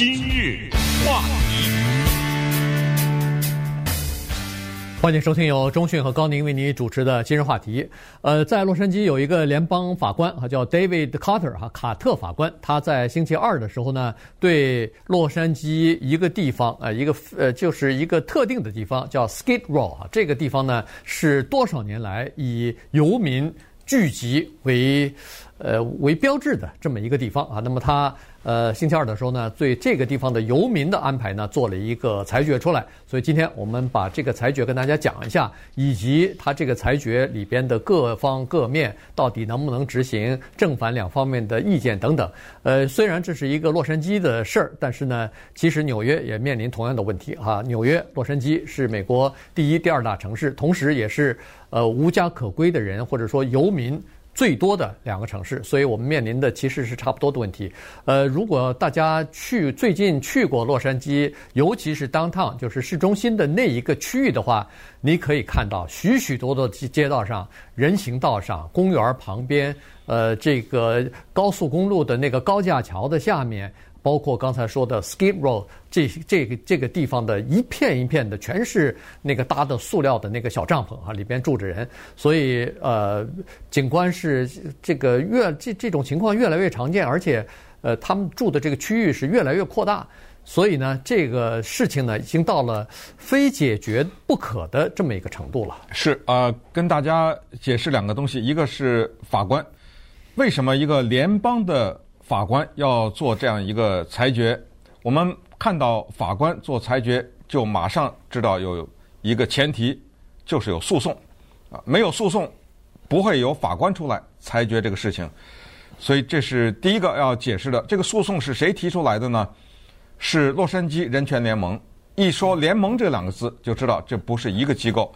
今日话题，欢迎收听由中讯和高宁为你主持的今日话题。呃，在洛杉矶有一个联邦法官啊，叫 David Carter 哈，卡特法官。他在星期二的时候呢，对洛杉矶一个地方啊，一个呃，就是一个特定的地方叫 Skid Row 啊，这个地方呢是多少年来以游民聚集为呃为标志的这么一个地方啊。那么他。呃，星期二的时候呢，对这个地方的游民的安排呢，做了一个裁决出来。所以今天我们把这个裁决跟大家讲一下，以及他这个裁决里边的各方各面到底能不能执行，正反两方面的意见等等。呃，虽然这是一个洛杉矶的事儿，但是呢，其实纽约也面临同样的问题哈。纽约、洛杉矶是美国第一、第二大城市，同时也是呃无家可归的人或者说游民。最多的两个城市，所以我们面临的其实是差不多的问题。呃，如果大家去最近去过洛杉矶，尤其是 downtown，就是市中心的那一个区域的话，你可以看到许许多多的街道上、人行道上、公园旁边，呃，这个高速公路的那个高架桥的下面。包括刚才说的 Skid Row 这这个这个地方的一片一片的，全是那个搭的塑料的那个小帐篷啊，里边住着人。所以呃，景观是这个越这这种情况越来越常见，而且呃，他们住的这个区域是越来越扩大。所以呢，这个事情呢，已经到了非解决不可的这么一个程度了。是啊，呃，跟大家解释两个东西，一个是法官，为什么一个联邦的。法官要做这样一个裁决，我们看到法官做裁决，就马上知道有一个前提，就是有诉讼，啊，没有诉讼，不会有法官出来裁决这个事情。所以这是第一个要解释的。这个诉讼是谁提出来的呢？是洛杉矶人权联盟。一说联盟这两个字，就知道这不是一个机构，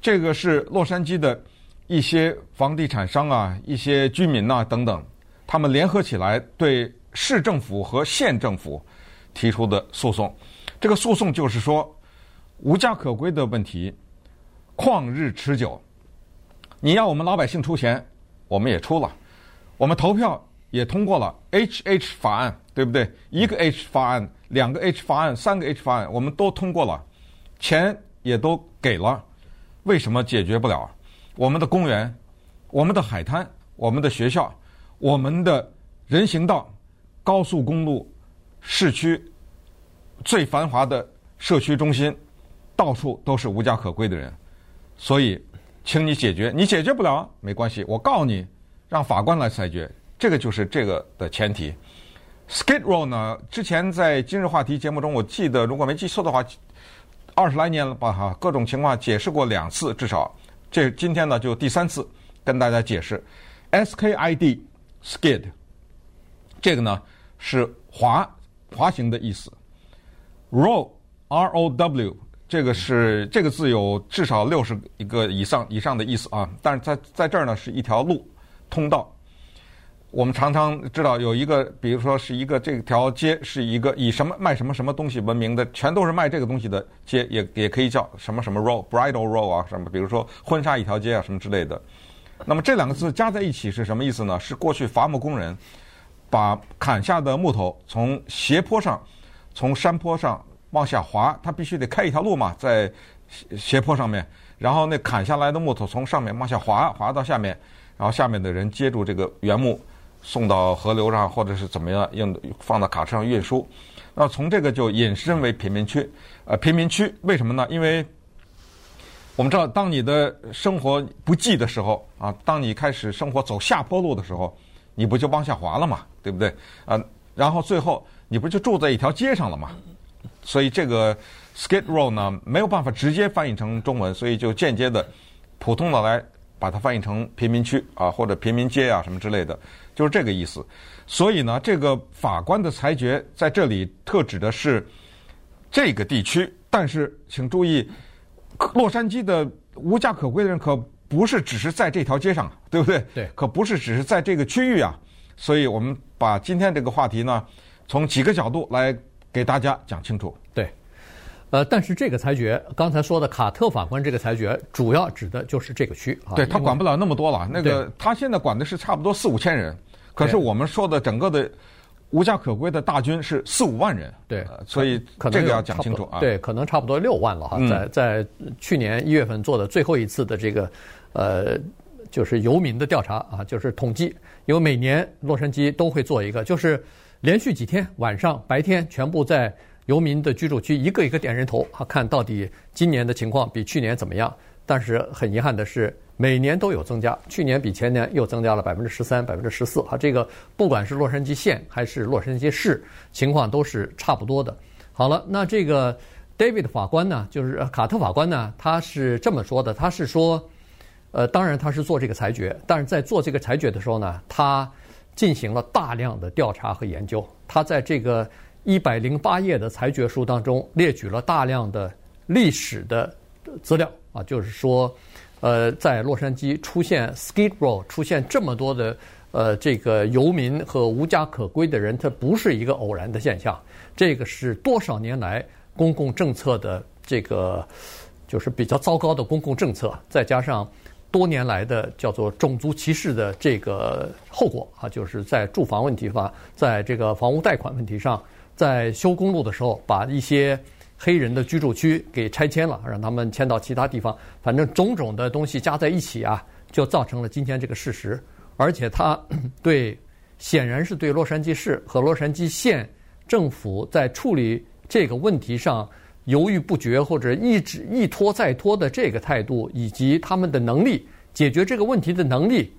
这个是洛杉矶的一些房地产商啊，一些居民呐等等。他们联合起来对市政府和县政府提出的诉讼，这个诉讼就是说，无家可归的问题旷日持久。你要我们老百姓出钱，我们也出了，我们投票也通过了 H H 法案，对不对？一个 H 法案，两个 H 法案，三个 H 法案，我们都通过了，钱也都给了，为什么解决不了？我们的公园、我们的海滩、我们的学校。我们的人行道、高速公路、市区最繁华的社区中心，到处都是无家可归的人，所以，请你解决。你解决不了没关系，我告你，让法官来裁决。这个就是这个的前提。Skid Row 呢，之前在今日话题节目中，我记得如果没记错的话，二十来年了吧哈，各种情况解释过两次，至少这今天呢就第三次跟大家解释。SKID。Skid，这个呢是滑滑行的意思。Row，R O W，这个是这个字有至少六十一个以上以上的意思啊。但是在在这儿呢是一条路通道。我们常常知道有一个，比如说是一个这条街是一个以什么卖什么什么东西闻名的，全都是卖这个东西的街，也也可以叫什么什么 Row，Bridal Row 啊什么，比如说婚纱一条街啊什么之类的。那么这两个字加在一起是什么意思呢？是过去伐木工人把砍下的木头从斜坡上、从山坡上往下滑，他必须得开一条路嘛，在斜坡上面，然后那砍下来的木头从上面往下滑，滑到下面，然后下面的人接住这个原木，送到河流上或者是怎么样，用放到卡车上运输。那从这个就引申为贫民区。呃，贫民区为什么呢？因为我们知道，当你的生活不济的时候啊，当你开始生活走下坡路的时候，你不就往下滑了嘛，对不对？啊，然后最后你不就住在一条街上了嘛？所以这个 Skid Row 呢，没有办法直接翻译成中文，所以就间接的、普通的来把它翻译成贫民区啊，或者贫民街啊什么之类的，就是这个意思。所以呢，这个法官的裁决在这里特指的是这个地区，但是请注意。洛杉矶的无家可归的人可不是只是在这条街上，对不对？对，可不是只是在这个区域啊。所以我们把今天这个话题呢，从几个角度来给大家讲清楚。对，呃，但是这个裁决，刚才说的卡特法官这个裁决，主要指的就是这个区啊。对，他管不了那么多了，那个他现在管的是差不多四五千人，可是我们说的整个的无家可归的大军是四五万人，对，呃、所以可能这个要讲清楚啊。对，可能差不多六万了哈，嗯、在在去年一月份做的最后一次的这个呃，就是游民的调查啊，就是统计，因为每年洛杉矶都会做一个，就是连续几天晚上白天全部在游民的居住区一个一个点人头啊，看到底今年的情况比去年怎么样。但是很遗憾的是，每年都有增加，去年比前年又增加了百分之十三、百分之十四啊。这个不管是洛杉矶县还是洛杉矶市，情况都是差不多的。好了，那这个 David 法官呢，就是卡特法官呢，他是这么说的，他是说，呃，当然他是做这个裁决，但是在做这个裁决的时候呢，他进行了大量的调查和研究，他在这个一百零八页的裁决书当中列举了大量的历史的资料。啊，就是说，呃，在洛杉矶出现 Skid Row 出现这么多的呃这个游民和无家可归的人，它不是一个偶然的现象，这个是多少年来公共政策的这个就是比较糟糕的公共政策，再加上多年来的叫做种族歧视的这个后果啊，就是在住房问题上，在这个房屋贷款问题上，在修公路的时候把一些。黑人的居住区给拆迁了，让他们迁到其他地方。反正种种的东西加在一起啊，就造成了今天这个事实。而且他 对，显然是对洛杉矶市和洛杉矶县政府在处理这个问题上犹豫不决，或者一直一拖再拖的这个态度，以及他们的能力解决这个问题的能力，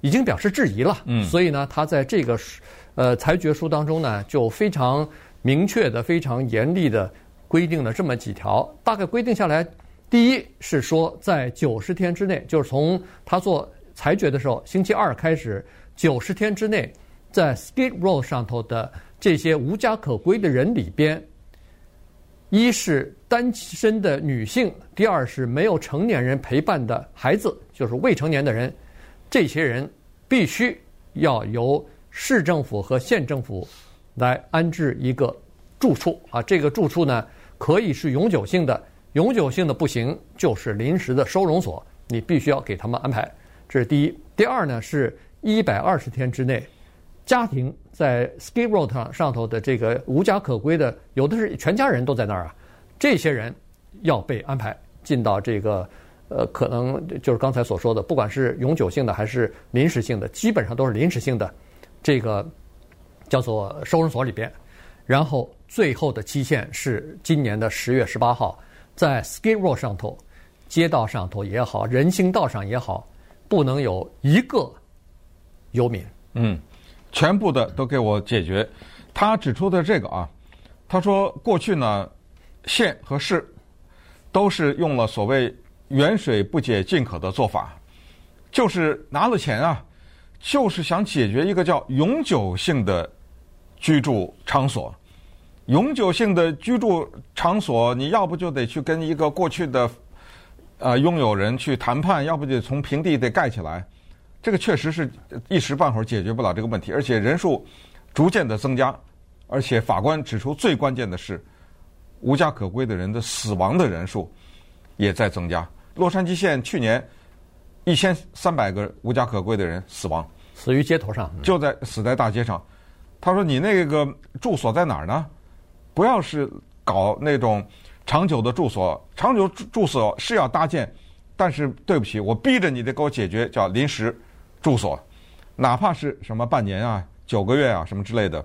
已经表示质疑了。嗯，所以呢，他在这个呃裁决书当中呢，就非常明确的、非常严厉的。规定了这么几条，大概规定下来，第一是说，在九十天之内，就是从他做裁决的时候，星期二开始，九十天之内，在 Skid Row 上头的这些无家可归的人里边，一是单身的女性，第二是没有成年人陪伴的孩子，就是未成年的人，这些人必须要由市政府和县政府来安置一个住处啊，这个住处呢。可以是永久性的，永久性的不行，就是临时的收容所，你必须要给他们安排。这是第一。第二呢，是一百二十天之内，家庭在 ski Row 上上头的这个无家可归的，有的是全家人都在那儿啊，这些人要被安排进到这个，呃，可能就是刚才所说的，不管是永久性的还是临时性的，基本上都是临时性的，这个叫做收容所里边。然后最后的期限是今年的十月十八号，在 Skid Row 上头，街道上头也好，人行道上也好，不能有一个游民。嗯，全部的都给我解决。他指出的这个啊，他说过去呢，县和市都是用了所谓远水不解近渴的做法，就是拿了钱啊，就是想解决一个叫永久性的居住场所。永久性的居住场所，你要不就得去跟一个过去的呃拥有人去谈判，要不就从平地得盖起来。这个确实是一时半会儿解决不了这个问题，而且人数逐渐的增加。而且法官指出，最关键的是无家可归的人的死亡的人数也在增加。洛杉矶县去年一千三百个无家可归的人死亡，死于街头上，就在死在大街上。他说：“你那个住所在哪儿呢？”不要是搞那种长久的住所，长久住所是要搭建，但是对不起，我逼着你得给我解决叫临时住所，哪怕是什么半年啊、九个月啊什么之类的，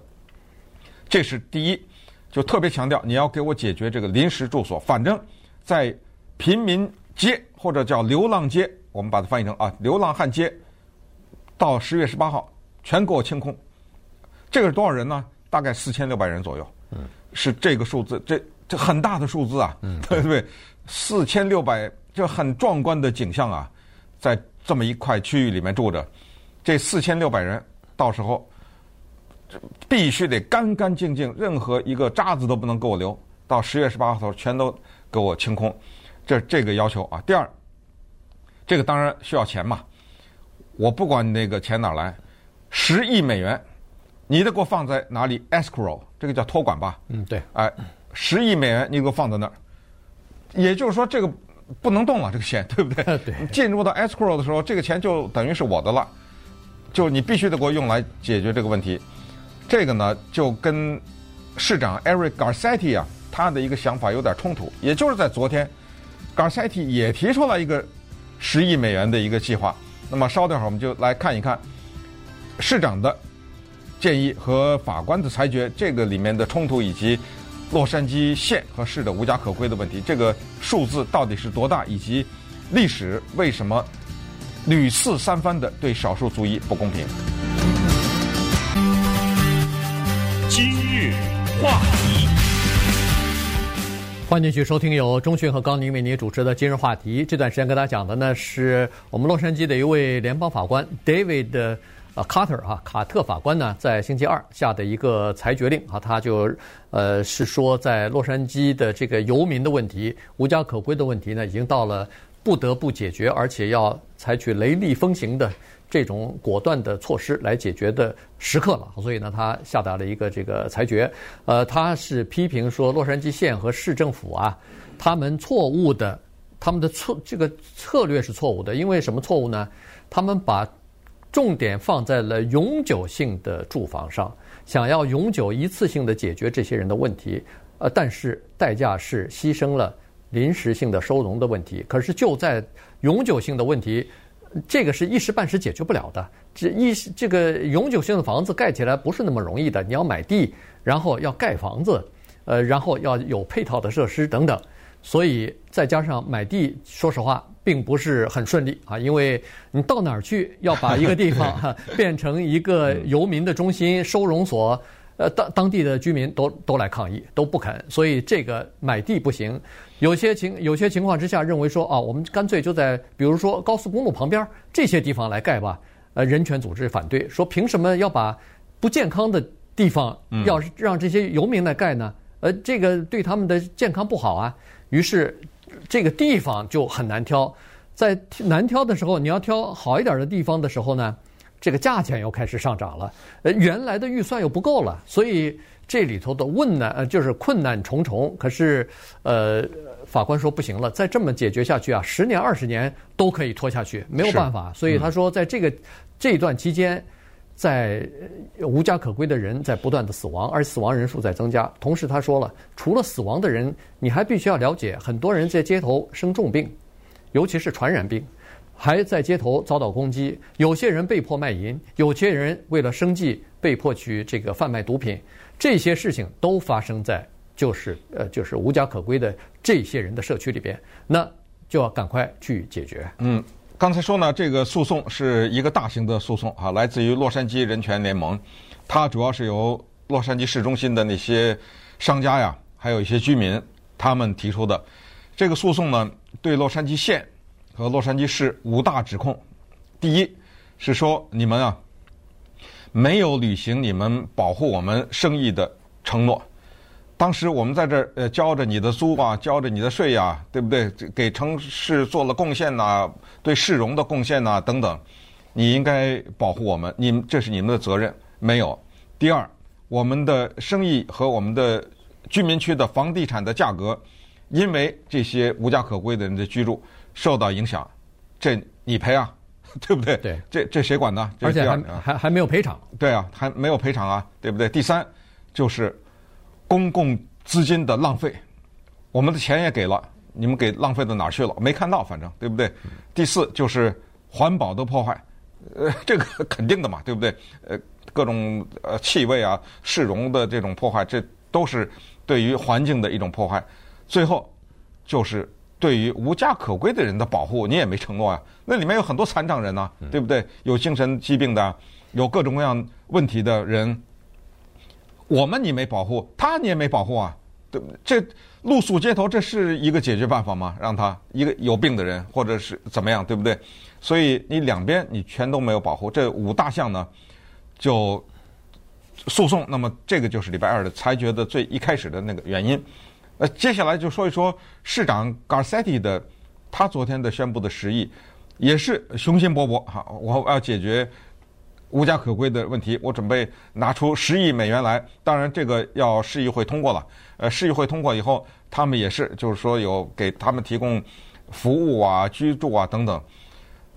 这是第一，就特别强调你要给我解决这个临时住所。反正，在贫民街或者叫流浪街，我们把它翻译成啊流浪汉街，到十月十八号全给我清空。这个是多少人呢？大概四千六百人左右。嗯。是这个数字，这这很大的数字啊，嗯、对不对？四千六百，这很壮观的景象啊，在这么一块区域里面住着，这四千六百人，到时候必须得干干净净，任何一个渣子都不能给我留，到十月十八号头全都给我清空，这这个要求啊。第二，这个当然需要钱嘛，我不管你那个钱哪来，十亿美元。你得给我放在哪里？Escrow，这个叫托管吧？嗯，对。哎，十亿美元你给我放在那儿，也就是说这个不能动了，这个钱 对不对？对。进入到 Escrow 的时候，这个钱就等于是我的了，就你必须得给我用来解决这个问题。这个呢就跟市长 Eric Garcetti 啊他的一个想法有点冲突。也就是在昨天，Garcetti 也提出了一个十亿美元的一个计划。那么稍等会儿我们就来看一看市长的建议和法官的裁决，这个里面的冲突以及洛杉矶县和市的无家可归的问题，这个数字到底是多大，以及历史为什么屡次三番的对少数族裔不公平？今日话题，欢迎继续收听由中讯和高宁为您主持的今日话题。这段时间跟大家讲的呢，是我们洛杉矶的一位联邦法官 David。啊，卡特啊，卡特法官呢，在星期二下的一个裁决令啊，他就呃是说，在洛杉矶的这个游民的问题、无家可归的问题呢，已经到了不得不解决，而且要采取雷厉风行的这种果断的措施来解决的时刻了。所以呢，他下达了一个这个裁决。呃，他是批评说，洛杉矶县和市政府啊，他们错误的，他们的策这个策略是错误的。因为什么错误呢？他们把重点放在了永久性的住房上，想要永久一次性的解决这些人的问题，呃，但是代价是牺牲了临时性的收容的问题。可是就在永久性的问题，这个是一时半时解决不了的。这一这个永久性的房子盖起来不是那么容易的，你要买地，然后要盖房子，呃，然后要有配套的设施等等。所以再加上买地，说实话并不是很顺利啊，因为你到哪儿去要把一个地方 哈变成一个游民的中心收容所，呃，当当地的居民都都来抗议，都不肯，所以这个买地不行。有些情有些情况之下认为说啊，我们干脆就在比如说高速公路旁边这些地方来盖吧。呃，人权组织反对说，凭什么要把不健康的地方要让这些游民来盖呢？呃，这个对他们的健康不好啊。于是，这个地方就很难挑，在难挑的时候，你要挑好一点的地方的时候呢，这个价钱又开始上涨了，呃，原来的预算又不够了，所以这里头的问难呃就是困难重重。可是，呃，法官说不行了，再这么解决下去啊，十年二十年都可以拖下去，没有办法。所以他说，在这个这一段期间。在无家可归的人在不断的死亡，而死亡人数在增加。同时，他说了，除了死亡的人，你还必须要了解，很多人在街头生重病，尤其是传染病，还在街头遭到攻击。有些人被迫卖淫，有些人为了生计被迫去这个贩卖毒品。这些事情都发生在就是呃就是无家可归的这些人的社区里边，那就要赶快去解决。嗯。刚才说呢，这个诉讼是一个大型的诉讼啊，来自于洛杉矶人权联盟，它主要是由洛杉矶市中心的那些商家呀，还有一些居民他们提出的。这个诉讼呢，对洛杉矶县和洛杉矶市五大指控。第一是说你们啊，没有履行你们保护我们生意的承诺。当时我们在这儿呃交着你的租啊，交着你的税呀，对不对？给城市做了贡献呐，对市容的贡献呐等等，你应该保护我们，你们这是你们的责任。没有。第二，我们的生意和我们的居民区的房地产的价格，因为这些无家可归的人的居住受到影响，这你赔啊，对不对？对。这这谁管呢？而且还还还没有赔偿。对啊，还没有赔偿啊，对不对？第三就是。公共资金的浪费，我们的钱也给了，你们给浪费到哪儿去了？没看到，反正对不对？第四就是环保的破坏，呃，这个肯定的嘛，对不对？呃，各种呃气味啊、市容的这种破坏，这都是对于环境的一种破坏。最后就是对于无家可归的人的保护，你也没承诺啊。那里面有很多残障人呐、啊，对不对？有精神疾病的，有各种各样问题的人。我们你没保护，他你也没保护啊，对不？这露宿街头，这是一个解决办法吗？让他一个有病的人，或者是怎么样，对不对？所以你两边你全都没有保护，这五大项呢，就诉讼。那么这个就是礼拜二的裁决的最一开始的那个原因。呃，接下来就说一说市长 Garcetti 的他昨天的宣布的十亿，也是雄心勃勃哈，我要解决。无家可归的问题，我准备拿出十亿美元来。当然，这个要市议会通过了。呃，市议会通过以后，他们也是，就是说有给他们提供服务啊、居住啊等等。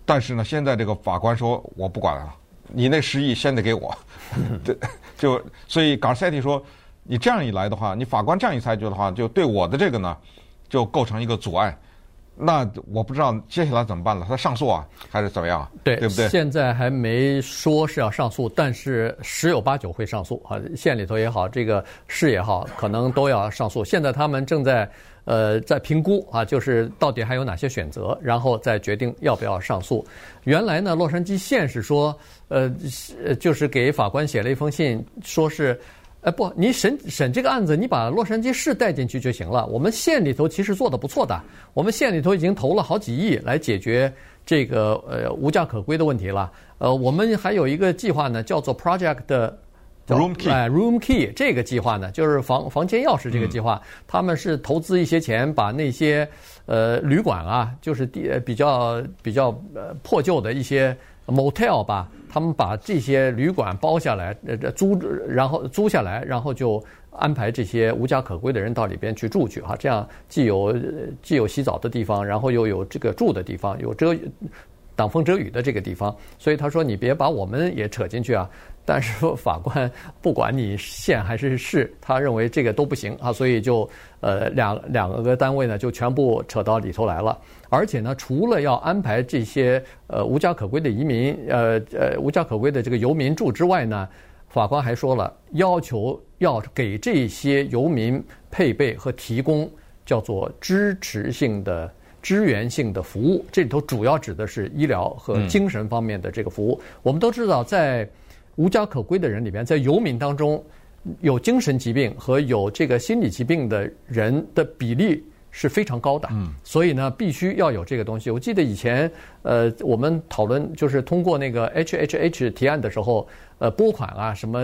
但是呢，现在这个法官说我不管了，你那十亿先得给我。对，就所以 Garcetti 说，你这样一来的话，你法官这样一裁决的话，就对我的这个呢，就构成一个阻碍。那我不知道接下来怎么办了？他上诉啊，还是怎么样？对，对不对？现在还没说是要上诉，但是十有八九会上诉啊。县里头也好，这个市也好，可能都要上诉。现在他们正在呃在评估啊，就是到底还有哪些选择，然后再决定要不要上诉。原来呢，洛杉矶县是说，呃，就是给法官写了一封信，说是。哎，不，你审审这个案子，你把洛杉矶市带进去就行了。我们县里头其实做的不错的，我们县里头已经投了好几亿来解决这个呃无家可归的问题了。呃，我们还有一个计划呢，叫做 Project Room Key，哎，Room Key 这个计划呢，就是房房间钥匙这个计划，嗯、他们是投资一些钱，把那些呃旅馆啊，就是比比较比较呃破旧的一些 Motel 吧。他们把这些旅馆包下来，呃，租，然后租下来，然后就安排这些无家可归的人到里边去住去哈，这样既有既有洗澡的地方，然后又有这个住的地方，有遮挡风遮雨的这个地方。所以他说：“你别把我们也扯进去啊。”但是法官不管你县还是市，他认为这个都不行啊，所以就呃两两个单位呢就全部扯到里头来了。而且呢，除了要安排这些呃无家可归的移民，呃呃无家可归的这个游民住之外呢，法官还说了，要求要给这些游民配备和提供叫做支持性的、支援性的服务。这里头主要指的是医疗和精神方面的这个服务。我们都知道，在无家可归的人里边，在游民当中，有精神疾病和有这个心理疾病的人的比例。是非常高的，嗯，所以呢，必须要有这个东西。我记得以前，呃，我们讨论就是通过那个 HHH 提案的时候。呃，拨款啊，什么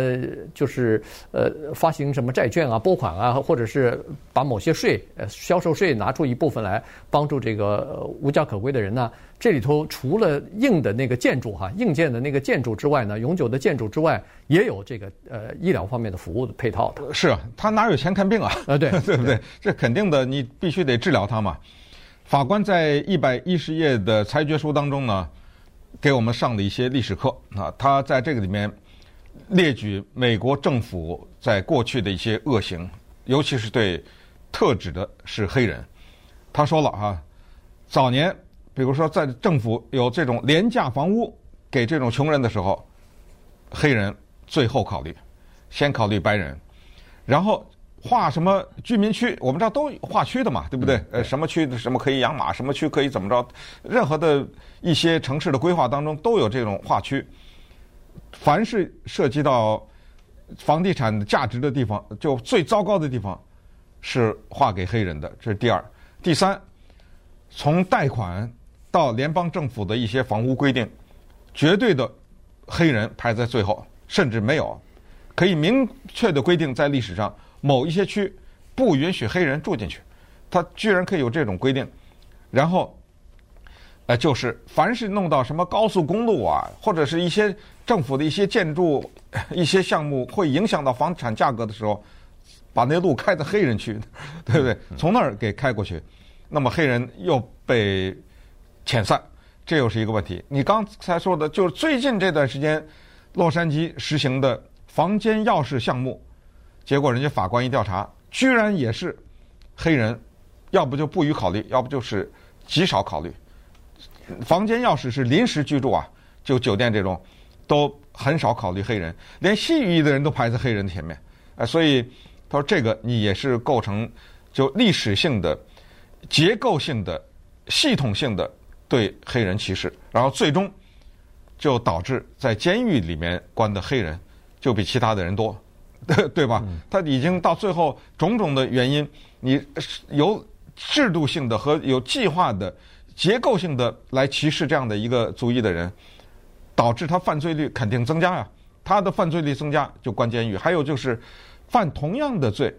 就是呃，发行什么债券啊，拨款啊，或者是把某些税，呃，销售税拿出一部分来帮助这个无家可归的人呢。这里头除了硬的那个建筑哈，硬件的那个建筑之外呢，永久的建筑之外，也有这个呃医疗方面的服务的配套的。是啊，他哪有钱看病啊？啊，对，对不对？这肯定的，你必须得治疗他嘛。法官在一百一十页的裁决书当中呢，给我们上了一些历史课啊，他在这个里面。列举美国政府在过去的一些恶行，尤其是对特指的是黑人。他说了啊，早年比如说在政府有这种廉价房屋给这种穷人的时候，黑人最后考虑，先考虑白人，然后划什么居民区，我们知道都划区的嘛，对不对？呃，什么区什么可以养马，什么区可以怎么着，任何的一些城市的规划当中都有这种划区。凡是涉及到房地产价值的地方，就最糟糕的地方是划给黑人的，这是第二。第三，从贷款到联邦政府的一些房屋规定，绝对的黑人排在最后，甚至没有可以明确的规定，在历史上某一些区不允许黑人住进去，他居然可以有这种规定，然后。呃，就是凡是弄到什么高速公路啊，或者是一些政府的一些建筑、一些项目，会影响到房产价格的时候，把那路开到黑人去，对不对？从那儿给开过去，那么黑人又被遣散，这又是一个问题。你刚才说的，就是最近这段时间，洛杉矶实行的房间钥匙项目，结果人家法官一调查，居然也是黑人，要不就不予考虑，要不就是极少考虑。房间钥匙是临时居住啊，就酒店这种，都很少考虑黑人，连西语裔的人都排在黑人的前面，啊，所以他说这个你也是构成就历史性的、结构性的、系统性的对黑人歧视，然后最终就导致在监狱里面关的黑人就比其他的人多，对 对吧？他已经到最后种种的原因，你有制度性的和有计划的。结构性的来歧视这样的一个族裔的人，导致他犯罪率肯定增加呀。他的犯罪率增加就关监狱，还有就是犯同样的罪，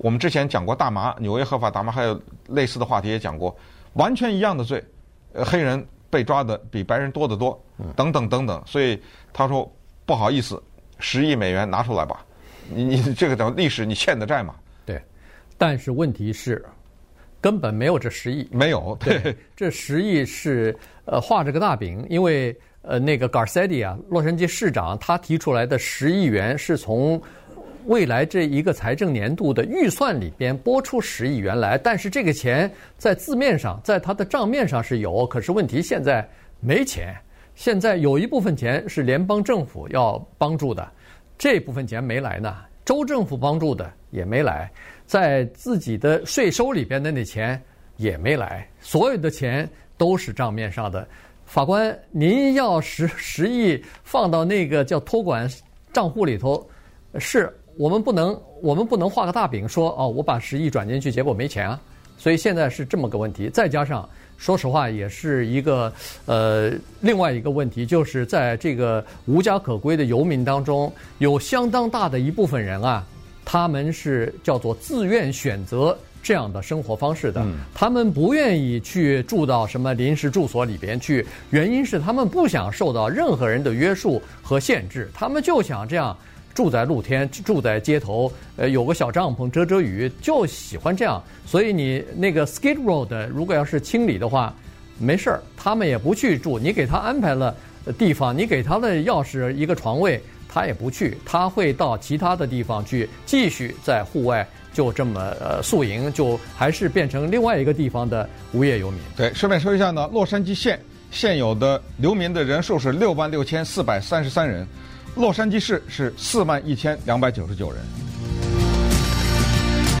我们之前讲过大麻，纽约合法大麻，还有类似的话题也讲过，完全一样的罪，呃，黑人被抓的比白人多得多，等等等等。所以他说不好意思，十亿美元拿出来吧，你你这个叫历史你欠的债嘛。对，但是问题是。根本没有这十亿，没有。对，对，这十亿是呃画着个大饼，因为呃，那个 Garcetti 啊，洛杉矶市长他提出来的十亿元是从未来这一个财政年度的预算里边拨出十亿元来，但是这个钱在字面上，在他的账面上是有，可是问题现在没钱。现在有一部分钱是联邦政府要帮助的，这部分钱没来呢。州政府帮助的也没来，在自己的税收里边的那钱也没来，所有的钱都是账面上的。法官，您要十十亿放到那个叫托管账户里头，是我们不能，我们不能画个大饼说哦，我把十亿转进去，结果没钱啊。所以现在是这么个问题，再加上。说实话，也是一个呃，另外一个问题，就是在这个无家可归的游民当中，有相当大的一部分人啊，他们是叫做自愿选择这样的生活方式的，他们不愿意去住到什么临时住所里边去，原因是他们不想受到任何人的约束和限制，他们就想这样。住在露天，住在街头，呃，有个小帐篷遮遮雨，就喜欢这样。所以你那个 Skid Row 如果要是清理的话，没事儿，他们也不去住。你给他安排了地方，你给他的钥匙一个床位，他也不去，他会到其他的地方去继续在户外就这么呃宿营，就还是变成另外一个地方的无业游民。对，顺便说一下呢，洛杉矶县现有的流民的人数是六万六千四百三十三人。洛杉矶市是四万一千两百九十九人。